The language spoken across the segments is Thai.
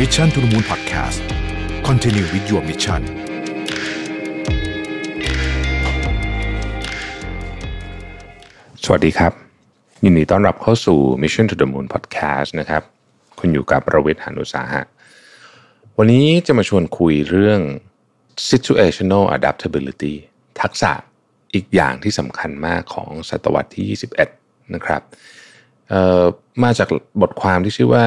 Mission to the Moon Podcast Continue with your mission สวัสดีครับ ยินดีต้อนรับเข้าสู่ Mission to the Moon Podcast นะครับ คุณอยู่กับประวิทย์หานุสาหะ วันนี้จะมาชวนคุยเรื่อง situational adaptability ทักษะอีกอย่างที่สำคัญมากของศตวรรษที่ 21 นะครับมาจากบทความที่ชื่อว่า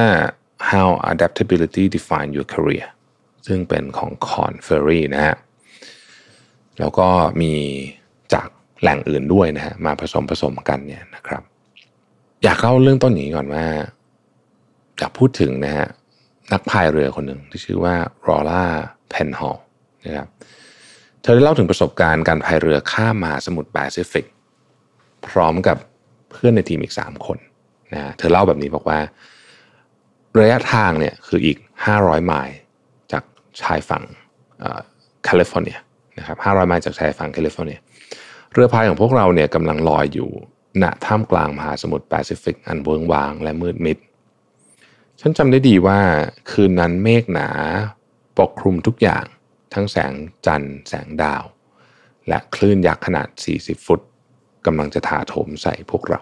how adaptability define your career ซึ่งเป็นของ Corn Ferry นะฮะแล้วก็มีจากแหล่งอื่นด้วยนะฮะมาผสมผสมกันเนี่ยนะครับ อยากเล่าเรื่องต้นนี้ก่อนว่าอยากพูดถึงนะฮะนักพายเรือคนหนึ่งที่ชื่อว่ารอล่าเพนฮอลนะครับเธอได้เล่าถึงประสบการณ์การพายเรือข้ามมหาสมุทรแปซิฟิก พร้อมกับเพื่อนในทีมอีก 3 คนนะเธอเล่าแบบนี้บอกว่า ระยะทางเนี่ยคืออีก 500 ไมล์จากชายฝั่งแคลิฟอร์เนียนะครับ500 ไมล์จากชายฝั่งแคลิฟอร์เนียเรือพายของพวกเราเนี่ยกำลังลอยอยู่ณท่ามกลางมหาสมุทรแปซิฟิกอันเวิ้งว้างและมืดมิด ฉันจำได้ดีว่าคืนนั้นเมฆหนาปกคลุมทุกอย่างทั้งแสงจันทร์แสงดาว และคลื่นยักษ์ขนาด 40 ฟุตกำลังจะถาโถมใส่พวกเรา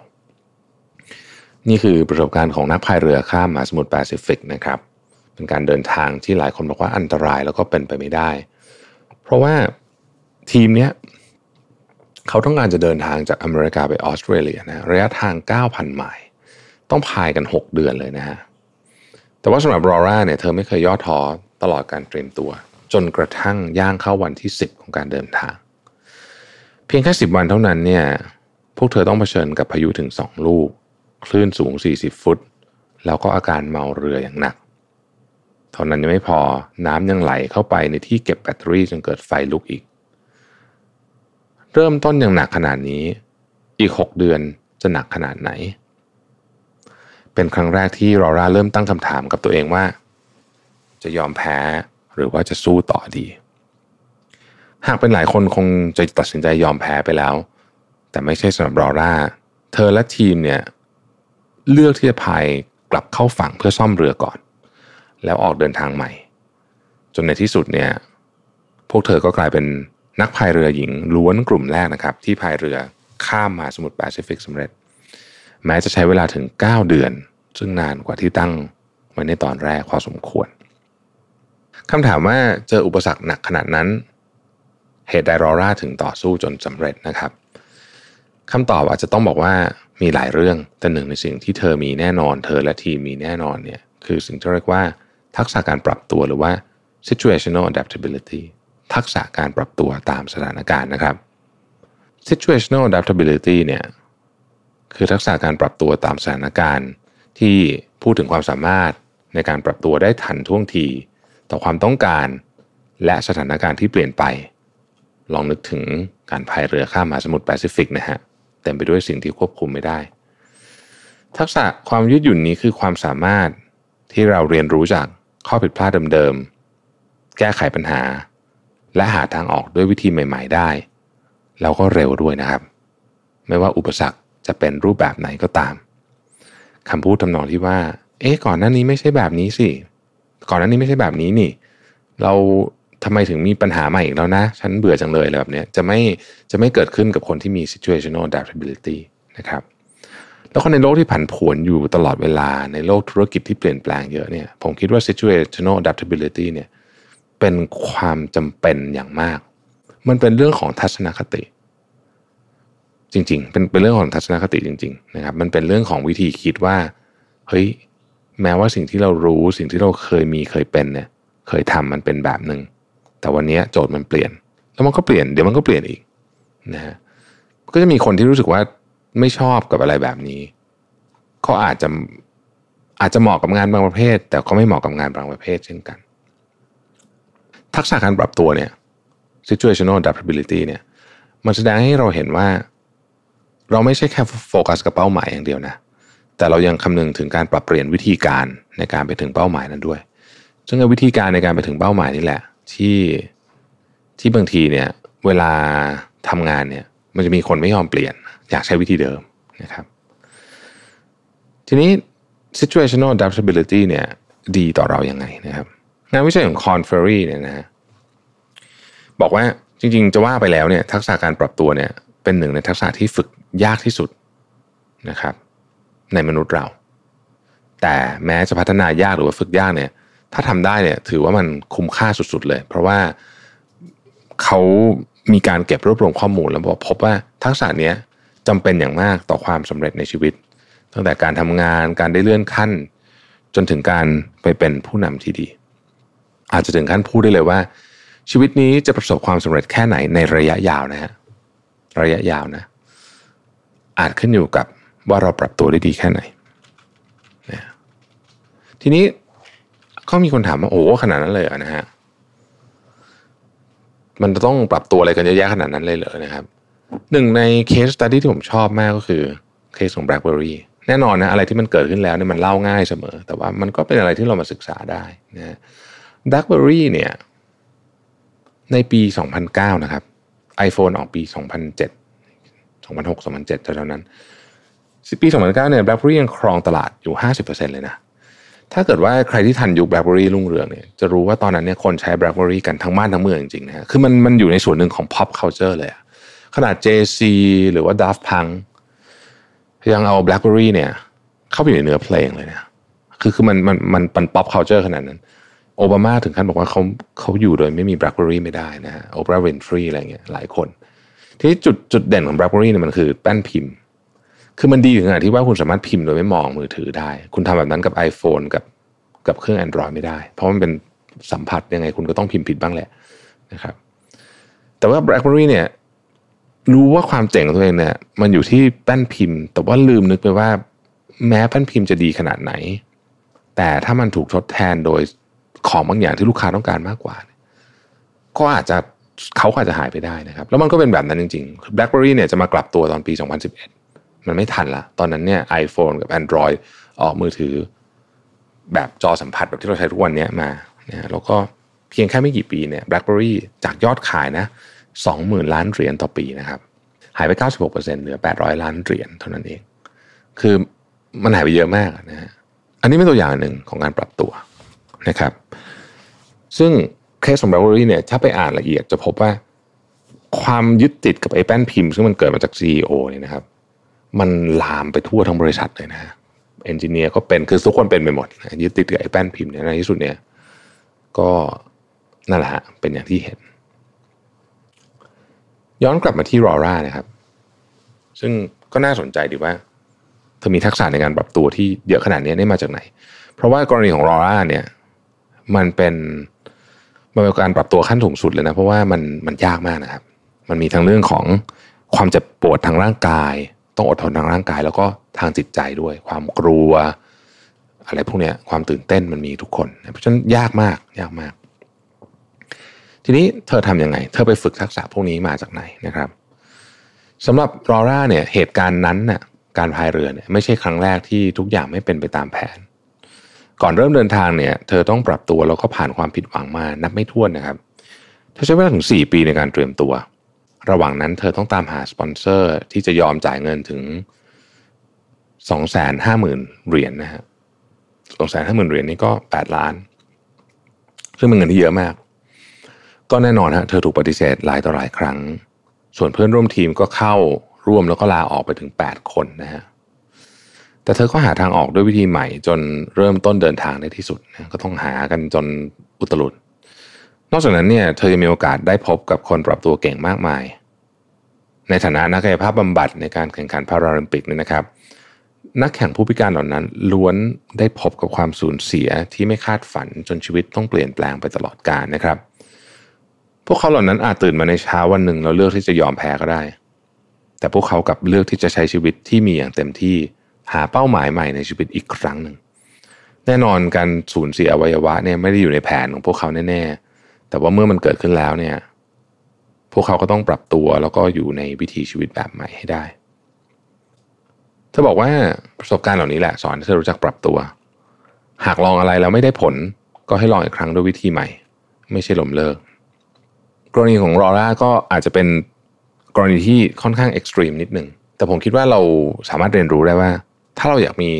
นี่คือประสบการณ์ของนักพายเรือข้ามมหาสมุทรแปซิฟิกนะครับ เป็นการเดินทางที่หลายคนบอกว่าอันตรายแล้วก็เป็นไปไม่ได้ เพราะว่าทีมเนี้ยเขาต้องการจะเดินทางจากอเมริกาไปออสเตรเลียนะระยะทาง 9,000ไมล์ต้องพายกัน 6 เดือนเลยนะฮะแต่ว่าสำหรับรอร่าเนี่ยเธอไม่เคยย่อท้อตลอดการเตรียมตัว จนกระทั่งย่างเข้าวันที่ 10 ของการเดินทาง เพียงแค่ 10 วันเท่านั้นเนี่ยพวกเธอต้องเผชิญกับพายุถึง 2 ลูก คลื่นสูง 40 ฟุต แล้วก็อาการเมาเรืออย่างหนักเท่านั้นยังไม่พอน้ำยังไหลเข้าไปในที่เก็บแบตเตอรี่จนเกิดไฟลุกอีก เริ่มต้นอย่างหนักขนาดนี้ อีก 6 เดือนจะหนักขนาดไหน เป็นครั้งแรกที่รอร่าเริ่มตั้งคำถามกับตัวเองว่า จะยอมแพ้หรือว่าจะสู้ต่อดี หากเป็นหลายคนคงจะตัดสินใจยอมแพ้ไปแล้ว แต่ไม่ใช่สำหรับรอร่า เธอและทีมเนี่ย เลือกที่จะพายกลับเข้าฝั่งเพื่อซ่อมเรือก่อน แล้วออกเดินทางใหม่ จนในที่สุดเนี่ยพวกเธอก็กลายเป็นนักพายเรือหญิงล้วนกลุ่มแรกนะครับ ที่พายเรือข้ามมาสมุทรแปซิฟิกสำเร็จ แม้จะใช้เวลาถึง 9 เดือน ซึ่งนานกว่าที่ตั้งไว้ในตอนแรกพอสมควรคำถามว่าเจออุปสรรคหนักขนาดนั้น เหตุใดรอร่าถึงต่อสู้จนสำเร็จนะครับคำตอบอาจจะต้องบอกว่า มีหลายเรื่องแต่หนึ่งในสิ่งที่เธอมีแน่นอน เธอและทีมมีแน่นอนเนี่ยคือสิ่งที่เรียกว่า ทักษะการปรับตัวหรือว่า situational adaptability ทักษะการปรับตัวตามสถานการณ์นะครับ situational adaptability เนี่ยคือทักษะการปรับตัวตามสถานการณ์ที่พูดถึงความสามารถในการปรับตัวได้ทันท่วงที ต่อความต้องการและสถานการณ์ที่เปลี่ยนไป ลองนึกถึงการพายเรือข้ามมหาสมุทรแปซิฟิกนะฮะ เต็มไปด้วยสิ่งที่ควบคุมไม่ได้ ทักษะความยืดหยุ่นนี้คือความสามารถที่เราเรียนรู้จากข้อผิดพลาดเดิมๆ แก้ไขปัญหา และหาทางออกด้วยวิธีใหม่ ๆ ได้ แล้วก็เร็วด้วยนะครับ ไม่ว่าอุปสรรคจะเป็นรูปแบบไหนก็ตามคำพูดทำนองที่ว่า เอ๊ะก่อนหน้านี้ไม่ใช่แบบนี้สิ ก่อนหน้านี้ไม่ใช่แบบนี้นี่ เรา ทำไมถึงมีปัญหาใหม่อีกแล้วนะ ฉันเบื่อจังเลยอะไรแบบนี้จะไม่จะไม่เกิดขึ้นกับคนที่มี situational adaptability นะครับแล้วคนในโลกที่ผันผวนอยู่ตลอดเวลาในโลกธุรกิจที่เปลี่ยนแปลงเยอะเนี่ยผมคิดว่า situational adaptability เนี่ยเป็นความจำเป็นอย่างมาก มันเป็นเรื่องของทัศนคติ จริง ๆ เป็นเป็นเรื่องของทัศนคติจริง ๆ นะครับ มันเป็นเรื่องของวิธีคิดว่าเฮ้ยแม้ว่าสิ่งที่เรารู้สิ่งที่เราเคยมีเคยเป็นเนี่ย เคยทำมันเป็นแบบหนึ่ง แต่วันนี้โจทย์มันเปลี่ยน แล้วมันก็เปลี่ยนเดี๋ยวมันก็เปลี่ยนอีกนะฮะก็จะมีคนที่รู้สึกว่าไม่ชอบกับอะไรแบบนี้ก็อาจจะอาจจะเหมาะกับงานบางประเภท แต่ก็ไม่เหมาะกับงานบางประเภทเช่นกัน ทักษะการปรับตัวเนี่ย situational adaptability เนี่ย มันแสดงให้เราเห็นว่า เราไม่ใช่แค่โฟกัสกับเป้าหมายอย่างเดียวนะ แต่เรายังคำนึงถึงการปรับเปลี่ยนวิธีการในการไปถึงเป้าหมายนั้นด้วย ซึ่งวิธีการในการไปถึงเป้าหมายนี่แหละ ที่ที่บางทีเนี่ย เวลาทำงานเนี่ย มันจะมีคนไม่ยอมเปลี่ยน อยากใช้วิธีเดิมนะครับ ทีนี้ situational adaptability เนี่ย ดีต่อเรายัางไงนะครับ งานวิจัยของคอนเฟอรี่เนี่ยนะฮะบอกว่าจริง ๆ จะว่าไปแล้วเนี่ย ทักษะการปรับตัวเนี่ย เป็นหนึ่งในทักษะที่ฝึกยากที่สุดนะครับ ในมนุษย์เรา แต่แม้จะพัฒนายากหรือว่าฝึกยากเนี่ย ถ้าทำได้เนี่ยถือว่ามันคุ้มค่าสุดๆเลย เพราะว่าเขามีการเก็บรวบรวมข้อมูลแล้วบอกพบว่าทักษะนี้จำเป็นอย่างมากต่อความสำเร็จในชีวิต ตั้งแต่การทำงานการได้เลื่อนขั้น จนถึงการไปเป็นผู้นำที่ดี อาจจะถึงขั้นพูดได้เลยว่า ชีวิตนี้จะประสบความสำเร็จแค่ไหนในระยะยาวนะฮะระยะยาวนะ อาจขึ้นอยู่กับว่าเราปรับตัวได้ดีแค่ไหนนะทีนี้ ก็มีคนถามว่าโอ้ขนาดนั้นเลยนะฮะมันจะต้องปรับตัวอะไรกันเยอะแยะขนาดนั้นเลยเหรอนะครับหนึ่งในเคสตัดดี้ที่ผมชอบมากก็คือเคสของ BlackBerry แน่นอนนะอะไรที่มันเกิดขึ้นแล้วเนี่ยมันเล่าง่ายเสมอ แต่ว่ามันก็เป็นอะไรที่เรามาศึกษาได้นะ BlackBerry เนี่ย ในปี 2009 นะครับ iPhone ออกปี 2007 2006 2007เท่านั้นปี 2009 เนี่ย BlackBerry ยังครองตลาดอยู่ 50%เลยนะ ถ้าเกิดว่าใครที่ทันยุค BlackBerry รุ่งเรืองเนี่ยจะรู้ว่าตอนนั้นเนี่ยคนใช้ BlackBerry กันทั้งบ้านทั้งเมืองจริงๆนะฮะคือมันมันอยู่ในส่วนหนึ่งของ pop culture เลยขนาด JC หรือว่า Daft Punk ยังเอา BlackBerry เนี่ย เข้าไปอยู่ในเนื้อเพลงเลยนะคือคือมันมันมันเป็น pop culture ขนาดนั้นโอบามาถึงขั้นบอกว่าเขาเขาอยู่โดยไม่มี BlackBerry ไม่ได้นะฮะโอปราห์วินฟรีอะไรเงี้ยหลายคน ที่จุดจุดเด่นของ BlackBerry เนี่ยมันคือแป้นพิมพ์ คือมันดีถึงขนาดที่ว่าคุณสามารถพิมพ์โดยไม่มองมือถือได้ คุณทำแบบนั้นกับ iPhone กับกับเครื่อง Android ไม่ได้ เพราะมันเป็นสัมผัสยังไงคุณก็ต้องพิมพ์ผิดบ้างแหละนะครับ แต่ว่า BlackBerry เนี่ยรู้ว่าความเจ๋งของตัวเองเนี่ยมันอยู่ที่แป้นพิมพ์ แต่ว่าลืมนึกไปว่า แม้แป้นพิมพ์จะดีขนาดไหน แต่ถ้ามันถูกทดแทนโดยของบางอย่างที่ลูกค้าต้องการมากกว่า ก็อาจจะเขาอาจจะหายไปได้นะครับ แล้วมันก็เป็นแบบนั้นจริงๆ BlackBerry เนี่ยจะมากลับตัวตอนปี 2011 มันไม่ทันละตอนนั้นเนี่ย iPhone กับ Android ออกมือถือ แบบจอสัมผัสแบบที่เราใช้ทุกวันนี้มานะแล้วก็เพียงแค่ไม่กี่ปีเนี่ย BlackBerry จากยอดขายนะ20,000 ล้านเหรียญต่อปีนะครับ หายไป 96%เหลือ 800 ล้านเหรียญเท่านั้นเอง คือมันหายไปเยอะมากนะฮะอันนี้เป็นตัวอย่างหนึ่งของการปรับตัวนะครับ ซึ่งเคสของ BlackBerry เนี่ยถ้าไปอ่านละเอียดจะพบว่าความยึดติดกับไอ้แป้นพิมพ์ ซึ่งมันเกิดมาจาก CEO เนี่ยนะครับ มันลามไปทั่วทั้งบริษัทเลยนะเอนจิเนียร์ก็เป็นคือทุกคนเป็นไปหมดยึดติดกับไอ้แป้นพิมพ์เนี่ยในที่สุดเนี่ย ก็นั่นแหละฮะเป็นอย่างที่เห็น ย้อนกลับมาที่รอร่านะครับ ซึ่งก็น่าสนใจดีว่า เธอมีทักษะในการปรับตัวที่เยอะขนาดนี้ได้มาจากไหน เพราะว่ากรณีของรอร่าเนี่ย มันเป็นมันเป็นการปรับตัวขั้นสูงสุดเลยนะ เพราะว่ามันมันยากมากนะครับ มันมีทั้งเรื่องของความเจ็บปวดทางร่างกาย ต้องอดทนทางร่างกาย แล้วก็ทางจิตใจด้วย ความกลัว อะไรพวกนี้ความตื่นเต้นมันมีทุกคนเพราะฉะนั้นยากมากยากมาก ทีนี้เธอทํำยังไง เธอไปฝึกทักษะพวกนี้มาจากไหนนะครับสำหรับรอร่าเนี่ยเหตุการณ์นั้นน่ะการพายเรือเนี่ยไม่ใช่ครั้งแรกที่ทุกอย่างไม่เป็นไปตามแผน ก่อนเริ่มเดินทางเนี่ยเธอต้องปรับตัวแล้วก็ผ่านความผิดหวังมานับไม่ถ้วนนะครับเธอใช้เวลาถึง 4 ปีในการเตรียมตัว ระหว่างนั้นเธอต้องตามหาสปอนเซอร์ที่จะยอมจ่ายเงินถึง 250,000 เหรียญนนะฮะ250,000 เหรียญนี่ก็ 8 ล้าน ซึ่งเป็นเงินที่เยอะมาก ก็แน่นอนฮะเธอถูกปฏิเสธหลายต่อหลายครั้ง ส่วนเพื่อนร่วมทีมก็เข้าร่วมแล้วก็ลาออกไปถึง 8 คนนะฮะแต่เธอก็หาทางออกด้วยวิธีใหม่จนเริ่มต้นเดินทางในที่สุดก็ต้องหากันจนอุตลุด นอกจากนั้นเนี่ยเธอยังมีโอกาสได้พบกับคนปรับตัวเก่งมากมาย ในฐานะนักกายภาพบำบัดในการแข่งขันพาราลิมปิกเนี่ยนะครับ นักแข่งผู้พิการเหล่านั้นล้วนได้พบกับความสูญเสียที่ไม่คาดฝันจนชีวิตต้องเปลี่ยนแปลงไปตลอดกาลนะครับ พวกเขาเหล่านั้นอาจตื่นมาในเช้าวันหนึ่งแล้วเลือกที่จะยอมแพ้ก็ได้ แต่พวกเขากับเลือกที่จะใช้ชีวิตที่มีอย่างเต็มที่หาเป้าหมายใหม่ในชีวิตอีกครั้งหนึ่งแน่นอนการสูญเสียอวัยวะเนี่ยไม่ได้อยู่ในแผนของพวกเขาแน่ๆ แต่ว่าเมื่อมันเกิดขึ้นแล้วเนี่ย พวกเขาก็ต้องปรับตัวแล้วก็อยู่ในวิถีชีวิตแบบใหม่ให้ได้เธอบอกว่าประสบการณ์เหล่านี้แหละสอนให้เธอรู้จักปรับตัว หากลองอะไรแล้วไม่ได้ผลก็ให้ลองอีกครั้งด้วยวิธีใหม่ ไม่ใช่ล้มเลิก กรณีของรอร่าก็อาจจะเป็นกรณีที่ค่อนข้างเอ็กซ์ตรีมนิดหนึ่งแต่ผมคิดว่าเราสามารถเรียนรู้ได้ว่า ถ้าเราอยากมี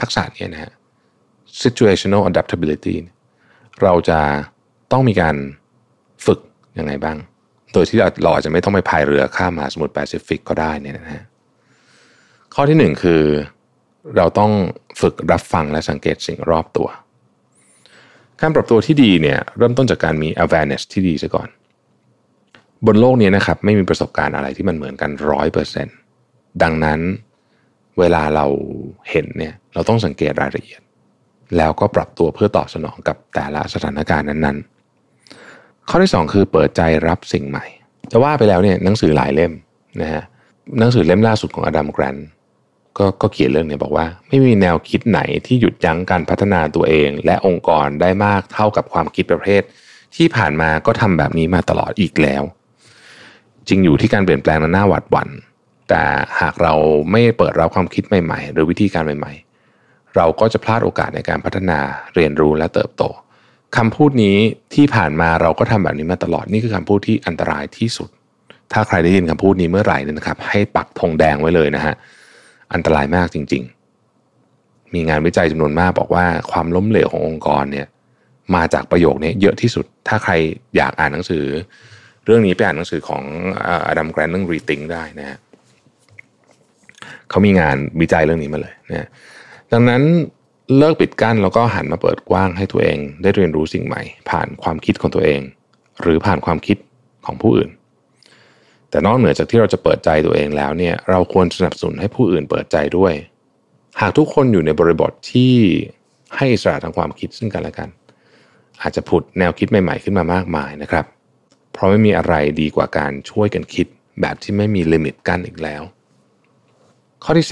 ทักษะนี้นะฮะ situational adaptability เราจะต้องมีการ ฝึกยังไงบ้าง โดยที่เราอาจจะไม่ต้องไปพายเรือข้ามมหาสมุทรแปซิฟิกก็ได้เนี่ยนะฮะข้อที่หนึ่งคือเราต้องฝึกรับฟังและสังเกตสิ่งรอบตัว การปรับตัวที่ดีเนี่ยเริ่มต้นจากการมี awareness ที่ดีซะก่อน บนโลกนี้นะครับไม่มีประสบการณ์อะไรที่มันเหมือนกันร้อยเปอร์เซ็นต์ดังนั้นเวลาเราเห็นเนี่ยเราต้องสังเกตรายละเอียด แล้วก็ปรับตัวเพื่อตอบสนองกับแต่ละสถานการณ์นั้นๆ ข้อที่สองคือเปิดใจรับสิ่งใหม่ จะว่าไปแล้วเนี่ยหนังสือหลายเล่มนะฮะหนังสือเล่มล่าสุดของอดัมแกรนก็ก็เขียนเรื่องนี้บอกว่า ไม่มีแนวคิดไหนที่หยุดยั้งการพัฒนาตัวเอง และองค์กรได้มากเท่ากับความคิดประเภท ที่ผ่านมาก็ทำแบบนี้มาตลอดอีกแล้ว จริงอยู่ที่การเปลี่ยนแปลงนั้นน้าหวัดหวัน่นแต่หากเราไม่เปิดรับความคิดใหม่ ๆ หรือวิธีการใหม่ ๆ เราก็จะพลาดโอกาสในการพัฒนาเรียนรู้และเติบโต คำพูดนี้ที่ผ่านมาเราก็ทำแบบนี้มาตลอดนี่คือคำพูดที่อันตรายที่สุด ถ้าใครได้ยินคำพูดนี้เมื่อไหร่นะครับ ให้ปักธงแดงไว้เลยนะฮะอันตรายมากจริง ๆ มีงานวิจัยจำนวนมากบอกว่าความล้มเหลวขององค์กรเนี่ยมาจากประโยคนี้เยอะที่สุด ถ้าใครอยากอ่านหนังสือ เรื่องนี้ไปอ่านหนังสือของอดัมแกรนเรื่องรีทิงได้นะฮะเขามีงานวิจัยเรื่องนี้มาเลยนะดังนั้น เลิกปิดกั้นแล้วก็หันมาเปิดกว้างให้ตัวเอง ได้เรียนรู้สิ่งใหม่ ผ่านความคิดของตัวเอง หรือผ่านความคิดของผู้อื่น แต่นอกเหนือจากที่เราจะเปิดใจตัวเองแล้วเนี่ยเราควรสนับสนุนให้ผู้อื่นเปิดใจด้วย หากทุกคนอยู่ในบริบทที่ให้อิสระทางความคิดซึ่งกันและกัน อาจจะผุดแนวคิดใหม่ ๆ ขึ้นมามากมายนะครับ เพราะไม่มีอะไรดีกว่าการช่วยกันคิดแบบที่ไม่มีลิมิตกั้นอีกแล้ว ข้อที่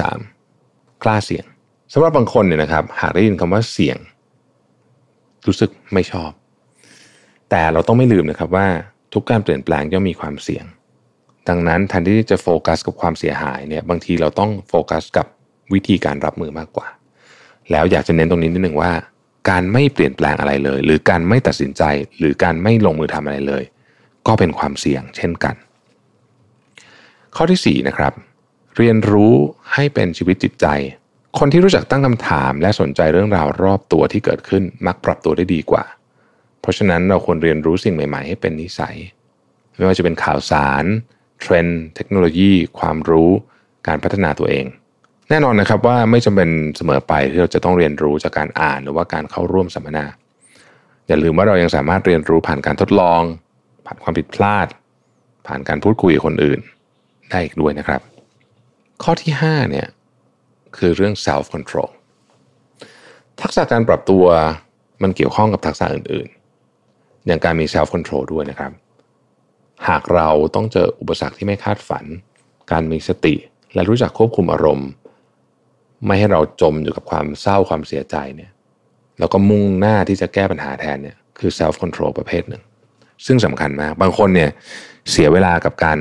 3 กล้าเสี่ยง สำหรับบางคนเนี่ยนะครับ หากได้ยินคำว่าเสี่ยง รู้สึกไม่ชอบ แต่เราต้องไม่ลืมนะครับว่าทุกการเปลี่ยนแปลงย่อมมีความเสี่ยง ดังนั้นแทนที่จะโฟกัสกับความเสียหายเนี่ยบางทีเราต้องโฟกัสกับวิธีการรับมือมากกว่า แล้วอยากจะเน้นตรงนี้นิดหนึ่งว่า การไม่เปลี่ยนแปลงอะไรเลย หรือการไม่ตัดสินใจ หรือการไม่ลงมือทำอะไรเลย ก็เป็นความเสี่ยงเช่นกัน ข้อที่4นะครับเรียนรู้ให้เป็นชีวิตจิตใจ คนที่รู้จักตั้งคำถามและสนใจเรื่องราวรอบตัวที่เกิดขึ้นมักปรับตัวได้ดีกว่า เพราะฉะนั้นเราควรเรียนรู้สิ่งใหม่ ๆ ให้เป็นนิสัย ไม่ว่าจะเป็นข่าวสาร เทรนด์เทคโนโลยี ความรู้ การพัฒนาตัวเอง แน่นอนนะครับว่าไม่จำเป็นเสมอไปที่เราจะต้องเรียนรู้จากการอ่านหรือว่าการเข้าร่วมสัมมนา อย่าลืมว่าเรายังสามารถเรียนรู้ผ่านการทดลอง ผ่านความผิดพลาด ผ่านการพูดคุยกับคนอื่น ได้อีกด้วยนะครับ ข้อที่5เนี่ย คือเรื่อง self control ทักษะการปรับตัวมันเกี่ยวข้องกับทักษะอื่นๆ อย่างการมี self control ด้วยนะครับ หากเราต้องเจออุปสรรคที่ไม่คาดฝัน การมีสติและรู้จักควบคุมอารมณ์ ไม่ให้เราจมอยู่กับความเศร้าความเสียใจเนี่ยแล้วก็มุ่งหน้าที่จะแก้ปัญหาแทนเนี่ยคือ self control ประเภทหนึ่ง ซึ่งสำคัญมาก บางคนเนี่ยเสียเวลากับการ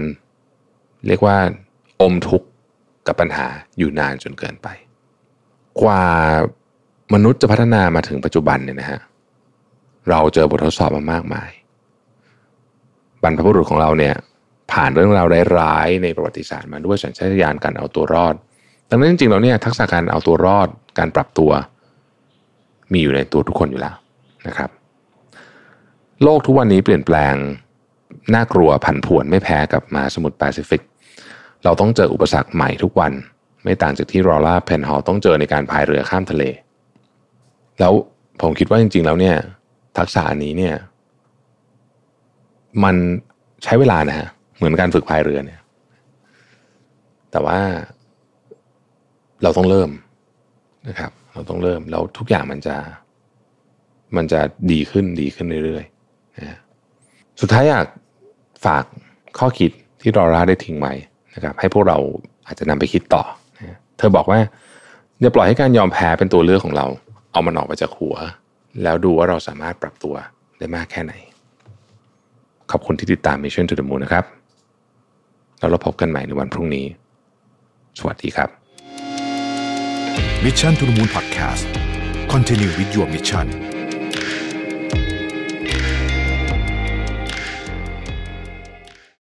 เรียกว่าอมทุกข์ กับปัญหาอยู่นานจนเกินไป กว่ามนุษย์จะพัฒนามาถึงปัจจุบันเนี่ยนะฮะเราเจอบททดสอบมามากมาย บรรพบุรุษของเราเนี่ยผ่านเรื่องราวร้ายๆในประวัติศาสตร์มาด้วยสัญชาตญาณการเอาตัวรอด ดังนั้นจริงๆเราเนี่ยทักษะการเอาตัวรอดการปรับตัว มีอยู่ในตัวทุกคนอยู่แล้วนะครับ โลกทุกวันนี้เปลี่ยนแปลงน่ากลัวผันผวนไม่แพ้กับมาสมุทรแปซิฟิก เราต้องเจออุปสรรคใหม่ทุกวัน ไม่ต่างจากที่รอล่าเพนฮอลต้องเจอในการพายเรือข้ามทะเล แล้วผมคิดว่าจริง ๆ แล้วเนี่ย ทักษะนี้เนี่ย มันใช้เวลานะฮะเหมือนการฝึกพายเรือเนี่ย แต่ว่าเราต้องเริ่มนะครับ เราต้องเริ่มแล้วทุกอย่างมันจะ มันจะดีขึ้นดีขึ้นเรื่อยๆนะสุดท้ายอยากฝากข้อคิดที่รอร่าได้ทิ้งไว้ นะครับให้พวกเราอาจจะนำไปคิดต่อ เธอบอกว่าอย่าปล่อยให้การยอมแพ้เป็นตัวเลือกของเรา เอามันออกไปจากหัว แล้วดูว่าเราสามารถปรับตัวได้มากแค่ไหน ขอบคุณที่ติดตาม Mission to the Moon นะครับ แล้วเราพบกันใหม่ในวันพรุ่งนี้ สวัสดีครับ Mission to the Moon Podcast Continue with your mission